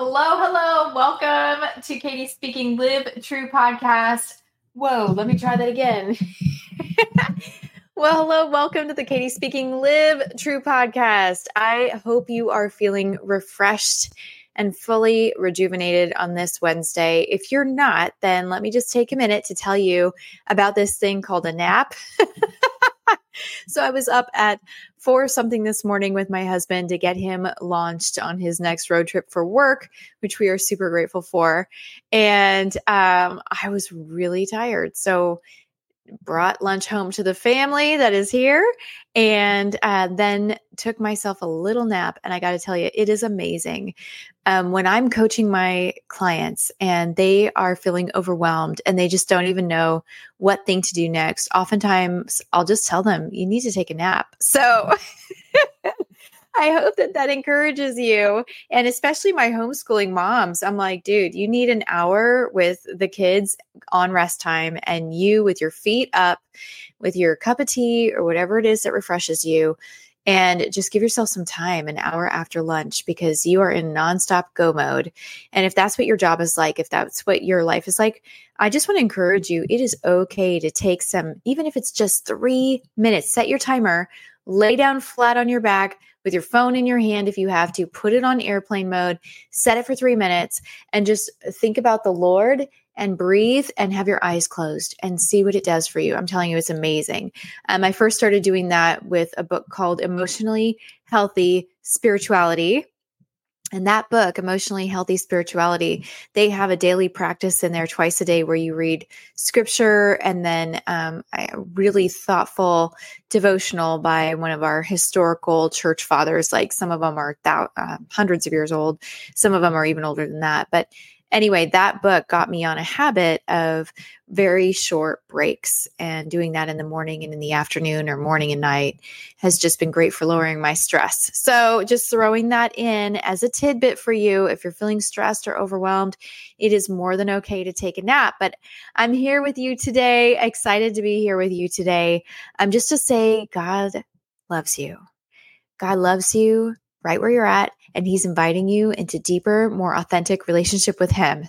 Hello, hello. Welcome to Katie Speaking Live True podcast. Whoa, let me try that again. well, hello. Welcome to the Katie Speaking Live True podcast. I hope you are feeling refreshed and fully rejuvenated on this Wednesday. If you're not, then let me just take a minute to tell you about this thing called a nap. so I was up at four something this morning with my husband to get him launched on his next road trip for work, which we are super grateful for. And um, I was really tired. So brought lunch home to the family that is here and uh, then took myself a little nap and i got to tell you it is amazing. Um, when i'm coaching my clients and they are feeling overwhelmed and they just don't even know what thing to do next oftentimes i'll just tell them you need to take a nap. So I hope that that encourages you. And especially my homeschooling moms. I'm like, dude, you need an hour with the kids on rest time and you with your feet up, with your cup of tea or whatever it is that refreshes you. And just give yourself some time, an hour after lunch, because you are in nonstop go mode. And if that's what your job is like, if that's what your life is like, I just want to encourage you. It is okay to take some, even if it's just three minutes, set your timer, lay down flat on your back, with your phone in your hand if you have to, put it on airplane mode, set it for three minutes, and just think about the Lord and breathe and have your eyes closed and see what it does for you. I'm telling you, it's amazing. Um, I first started doing that with a book called Emotionally Healthy Spirituality and that book, Emotionally Healthy Spirituality, they have a daily practice in there twice a day where you read scripture and then um, a really thoughtful devotional by one of our historical church fathers. Like some of them are thou- uh, hundreds of years old, some of them are even older than that. But anyway, that book got me on a habit of very short breaks and doing that in the morning and in the afternoon or morning and night has just been great for lowering my stress. So, just throwing that in as a tidbit for you if you're feeling stressed or overwhelmed, it is more than okay to take a nap. But I'm here with you today, excited to be here with you today. I'm um, just to say, God loves you. God loves you right where you're at and he's inviting you into deeper more authentic relationship with him.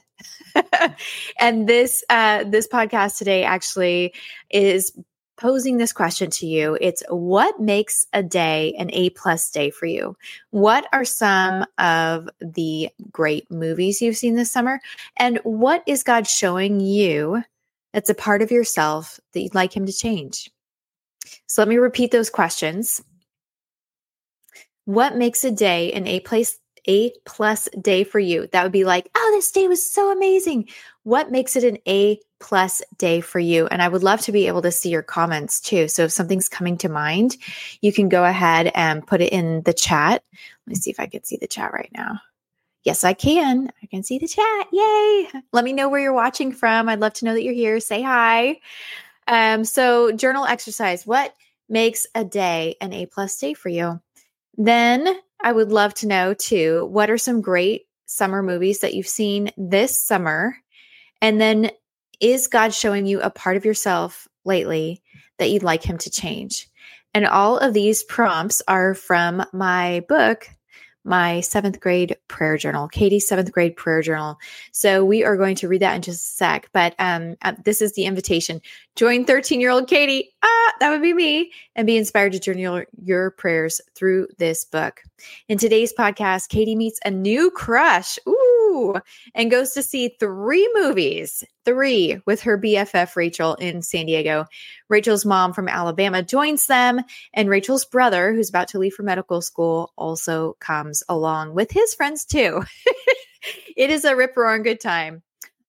And this uh, this podcast today actually is posing this question to you. It's what makes a day an a plus day for you? What are some of the great movies you've seen this summer? And what is god showing you that's a part of yourself that you'd like him to change? So let me repeat those questions what makes a day an A place A plus day for you? That would be like, oh, this day was so amazing. What makes it an A plus day for you? And I would love to be able to see your comments too. So if something's coming to mind, you can go ahead and put it in the chat. Let me see if I can see the chat right now. Yes, I can. I can see the chat. Yay. Let me know where you're watching from. I'd love to know that you're here. Say hi. Um, so journal exercise. What makes a day an A plus day for you? Then I would love to know too what are some great summer movies that you've seen this summer? And then is God showing you a part of yourself lately that you'd like Him to change? And all of these prompts are from my book, my seventh grade prayer journal, Katie's seventh grade prayer journal. So we are going to read that in just a sec. But um, uh, this is the invitation. Join 13 year old Katie. Ah, that would be me. And be inspired to journal your prayers through this book. In today's podcast, Katie meets a new crush. Ooh and goes to see three movies, three with her BFF Rachel in San Diego. Rachel's mom from Alabama joins them, and Rachel's brother, who's about to leave for medical school, also comes along with his friends too. it is a rip roaring good time.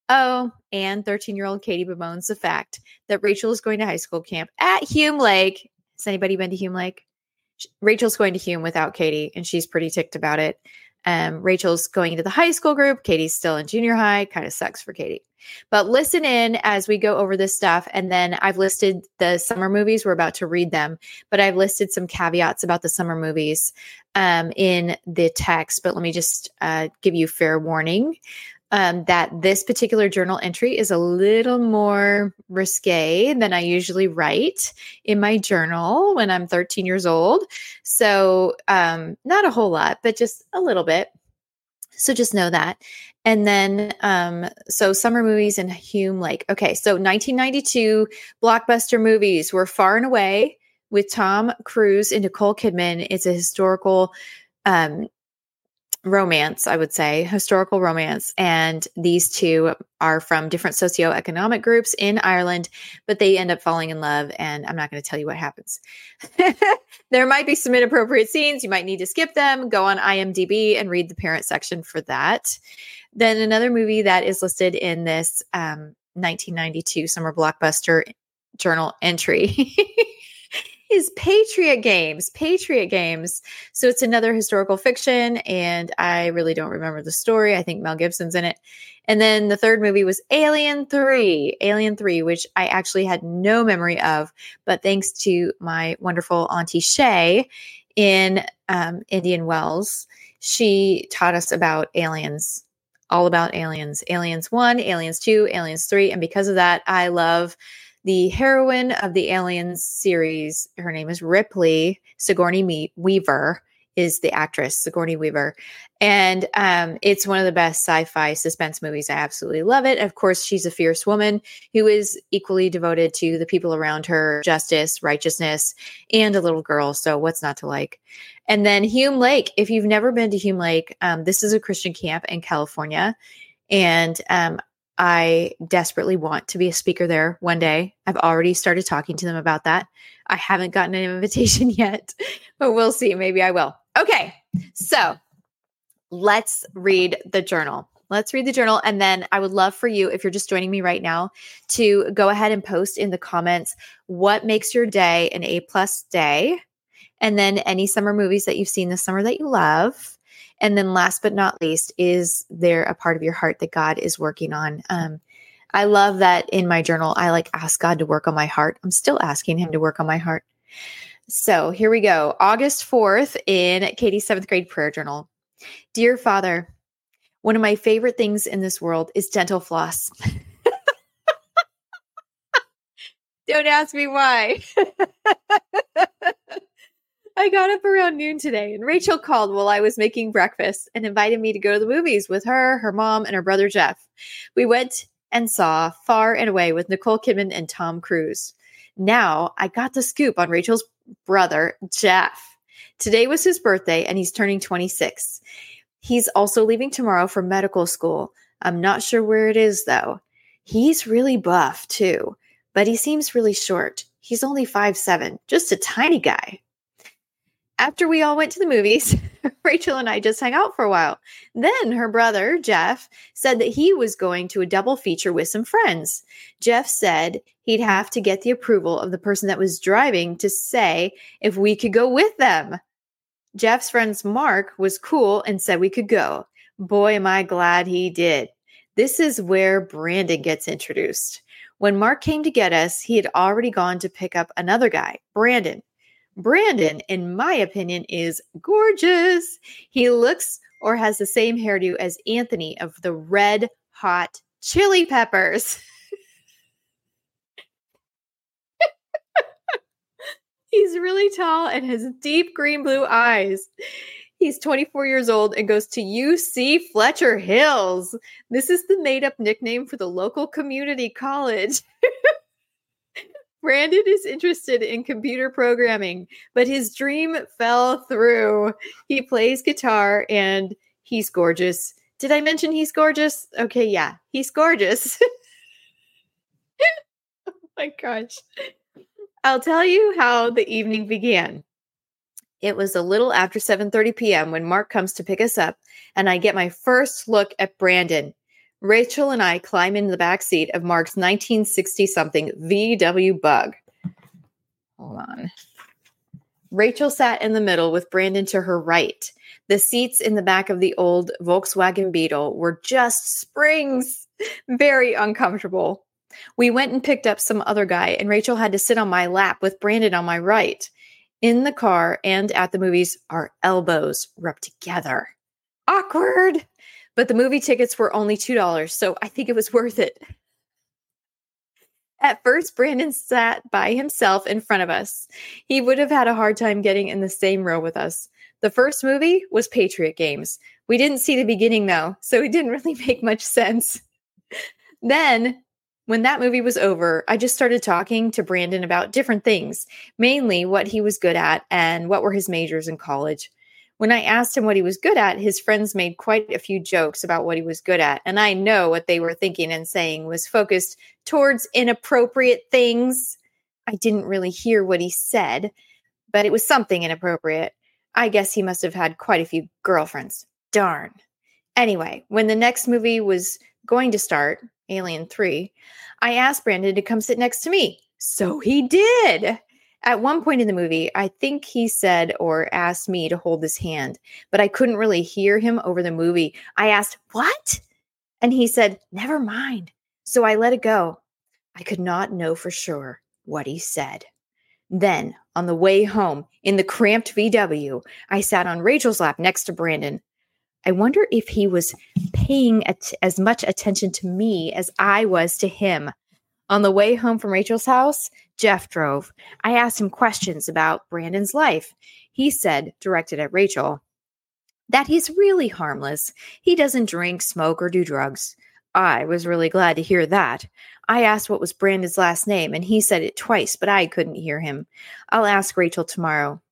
Oh, and 13 year old Katie bemoans the fact that Rachel is going to high school camp at Hume Lake. Has anybody been to Hume Lake? Rachel's going to Hume without Katie, and she's pretty ticked about it. Um, Rachel's going into the high school group. Katie's still in junior high. Kind of sucks for Katie. But listen in as we go over this stuff. And then I've listed the summer movies. We're about to read them, but I've listed some caveats about the summer movies um, in the text. But let me just uh, give you fair warning um, that this particular journal entry is a little more risque than I usually write in my journal when I'm 13 years old. So, um, not a whole lot, but just a little bit. So just know that. And then, um, so summer movies and Hume Lake. Okay, so 1992 blockbuster movies were Far and Away with Tom Cruise and Nicole Kidman. It's a historical um, romance, I would say, historical romance. And these two are from different socioeconomic groups in Ireland, but they end up falling in love. And I'm not going to tell you what happens. there might be some inappropriate scenes. You might need to skip them. Go on IMDb and read the parent section for that. Then another movie that is listed in this um, 1992 summer blockbuster journal entry is Patriot Games. Patriot Games. So it's another historical fiction, and I really don't remember the story. I think Mel Gibson's in it. And then the third movie was Alien 3, Alien 3, which I actually had no memory of, but thanks to my wonderful Auntie Shay in um, Indian Wells, she taught us about aliens, all about aliens. Aliens 1, Aliens 2, Aliens 3. And because of that, I love the heroine of the Aliens series, her name is Ripley Sigourney Weaver, is the actress Sigourney Weaver, and um, it's one of the best sci-fi suspense movies. I absolutely love it. Of course, she's a fierce woman who is equally devoted to the people around her, justice, righteousness, and a little girl. So what's not to like? And then Hume Lake. If you've never been to Hume Lake, um, this is a Christian camp in California. And um, I desperately want to be a speaker there one day. I've already started talking to them about that. I haven't gotten an invitation yet, but we'll see. Maybe I will. Okay. So let's read the journal. Let's read the journal. And then I would love for you, if you're just joining me right now, to go ahead and post in the comments what makes your day an A plus day. And then any summer movies that you've seen this summer that you love. And then last but not least, is there a part of your heart that God is working on? Um, I love that in my journal, I like ask God to work on my heart. I'm still asking Him to work on my heart. So here we go. August 4th in Katie's seventh grade prayer journal. Dear Father, one of my favorite things in this world is dental floss. Don't ask me why. I got up around noon today and Rachel called while I was making breakfast and invited me to go to the movies with her, her mom, and her brother Jeff. We went and saw Far and Away with Nicole Kidman and Tom Cruise. Now I got the scoop on Rachel's brother, Jeff. Today was his birthday and he's turning 26. He's also leaving tomorrow for medical school. I'm not sure where it is though. He's really buff too, but he seems really short. He's only five seven, just a tiny guy after we all went to the movies, Rachel and I just hung out for a while. Then her brother, Jeff, said that he was going to a double feature with some friends. Jeff said he'd have to get the approval of the person that was driving to say if we could go with them. Jeff's friend's Mark was cool and said we could go. Boy, am I glad he did. This is where Brandon gets introduced. When Mark came to get us, he had already gone to pick up another guy, Brandon, Brandon, in my opinion, is gorgeous. He looks or has the same hairdo as Anthony of the Red Hot Chili Peppers. He's really tall and has deep green blue eyes. He's 24 years old and goes to UC Fletcher Hills. This is the made up nickname for the local community college. Brandon is interested in computer programming, but his dream fell through. He plays guitar and he's gorgeous. Did I mention he's gorgeous? Okay, yeah, he's gorgeous. oh my gosh. I'll tell you how the evening began. It was a little after 7:30 p.m. when Mark comes to pick us up, and I get my first look at Brandon. Rachel and I climb into the back seat of Mark's 1960 something VW Bug. Hold on. Rachel sat in the middle with Brandon to her right. The seats in the back of the old Volkswagen Beetle were just springs, very uncomfortable. We went and picked up some other guy, and Rachel had to sit on my lap with Brandon on my right. In the car and at the movies, our elbows rubbed together. Awkward but the movie tickets were only $2, so I think it was worth it. At first, Brandon sat by himself in front of us. He would have had a hard time getting in the same row with us. The first movie was Patriot Games. We didn't see the beginning though, so it didn't really make much sense. then, when that movie was over, I just started talking to Brandon about different things, mainly what he was good at and what were his majors in college. When I asked him what he was good at, his friends made quite a few jokes about what he was good at. And I know what they were thinking and saying was focused towards inappropriate things. I didn't really hear what he said, but it was something inappropriate. I guess he must have had quite a few girlfriends. Darn. Anyway, when the next movie was going to start, Alien 3, I asked Brandon to come sit next to me. So he did. At one point in the movie, I think he said or asked me to hold his hand, but I couldn't really hear him over the movie. I asked, What? And he said, Never mind. So I let it go. I could not know for sure what he said. Then, on the way home in the cramped VW, I sat on Rachel's lap next to Brandon. I wonder if he was paying at- as much attention to me as I was to him. On the way home from Rachel's house, Jeff drove. I asked him questions about Brandon's life. He said, directed at Rachel, that he's really harmless. He doesn't drink, smoke, or do drugs. I was really glad to hear that. I asked what was Brandon's last name, and he said it twice, but I couldn't hear him. I'll ask Rachel tomorrow.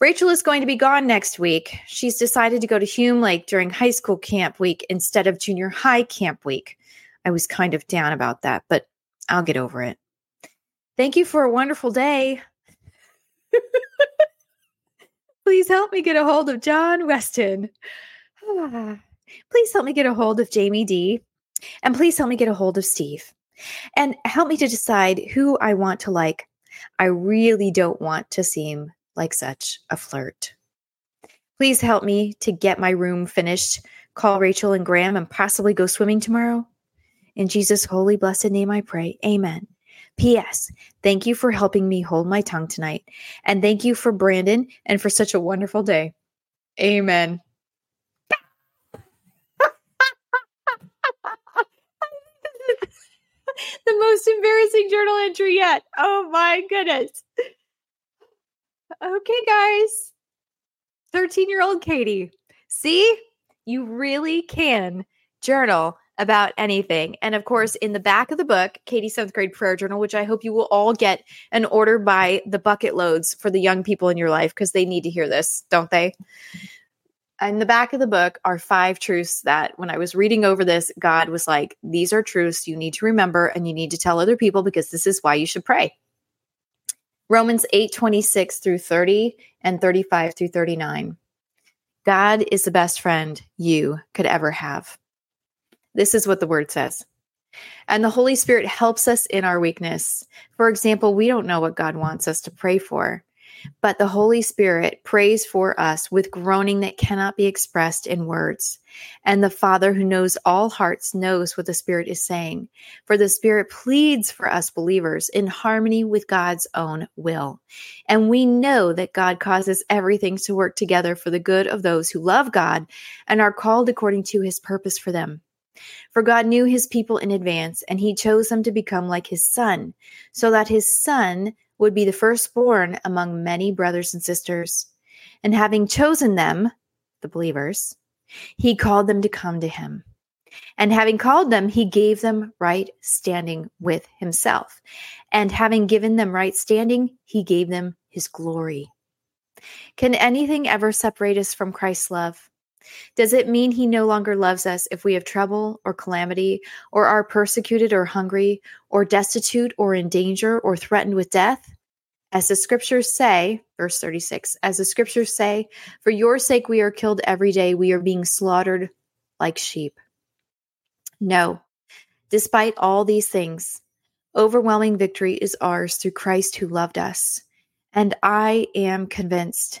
Rachel is going to be gone next week. She's decided to go to Hume Lake during high school camp week instead of junior high camp week. I was kind of down about that, but I'll get over it. Thank you for a wonderful day. Please help me get a hold of John Weston. please help me get a hold of Jamie D. And please help me get a hold of Steve. And help me to decide who I want to like. I really don't want to seem like such a flirt. Please help me to get my room finished, call Rachel and Graham, and possibly go swimming tomorrow. In Jesus' holy, blessed name, I pray. Amen. P.S. Thank you for helping me hold my tongue tonight. And thank you for Brandon and for such a wonderful day. Amen. the most embarrassing journal entry yet. Oh my goodness. Okay, guys. 13 year old Katie. See, you really can journal about anything. And of course, in the back of the book, Katie's seventh grade prayer journal, which I hope you will all get and order by the bucket loads for the young people in your life because they need to hear this, don't they? In the back of the book are five truths that when I was reading over this, God was like, these are truths you need to remember and you need to tell other people because this is why you should pray. Romans 8 26 through 30 and 35 through 39. God is the best friend you could ever have. This is what the word says. And the Holy Spirit helps us in our weakness. For example, we don't know what God wants us to pray for, but the Holy Spirit prays for us with groaning that cannot be expressed in words. And the Father who knows all hearts knows what the Spirit is saying. For the Spirit pleads for us believers in harmony with God's own will. And we know that God causes everything to work together for the good of those who love God and are called according to his purpose for them. For God knew his people in advance, and he chose them to become like his son, so that his son would be the firstborn among many brothers and sisters. And having chosen them, the believers, he called them to come to him. And having called them, he gave them right standing with himself. And having given them right standing, he gave them his glory. Can anything ever separate us from Christ's love? Does it mean he no longer loves us if we have trouble or calamity, or are persecuted or hungry, or destitute or in danger, or threatened with death? As the scriptures say, verse 36, as the scriptures say, for your sake we are killed every day, we are being slaughtered like sheep. No, despite all these things, overwhelming victory is ours through Christ who loved us. And I am convinced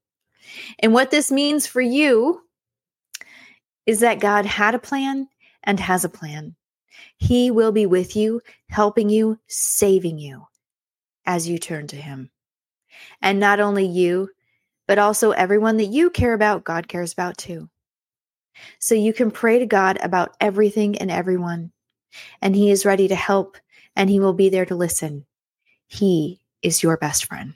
And what this means for you is that God had a plan and has a plan. He will be with you, helping you, saving you as you turn to Him. And not only you, but also everyone that you care about, God cares about too. So you can pray to God about everything and everyone, and He is ready to help and He will be there to listen. He is your best friend.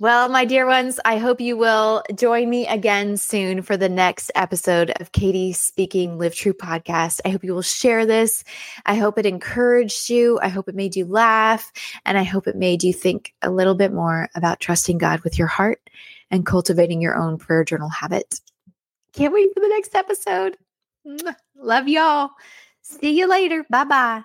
Well, my dear ones, I hope you will join me again soon for the next episode of Katie Speaking Live True podcast. I hope you will share this. I hope it encouraged you. I hope it made you laugh. And I hope it made you think a little bit more about trusting God with your heart and cultivating your own prayer journal habit. Can't wait for the next episode. Love y'all. See you later. Bye bye.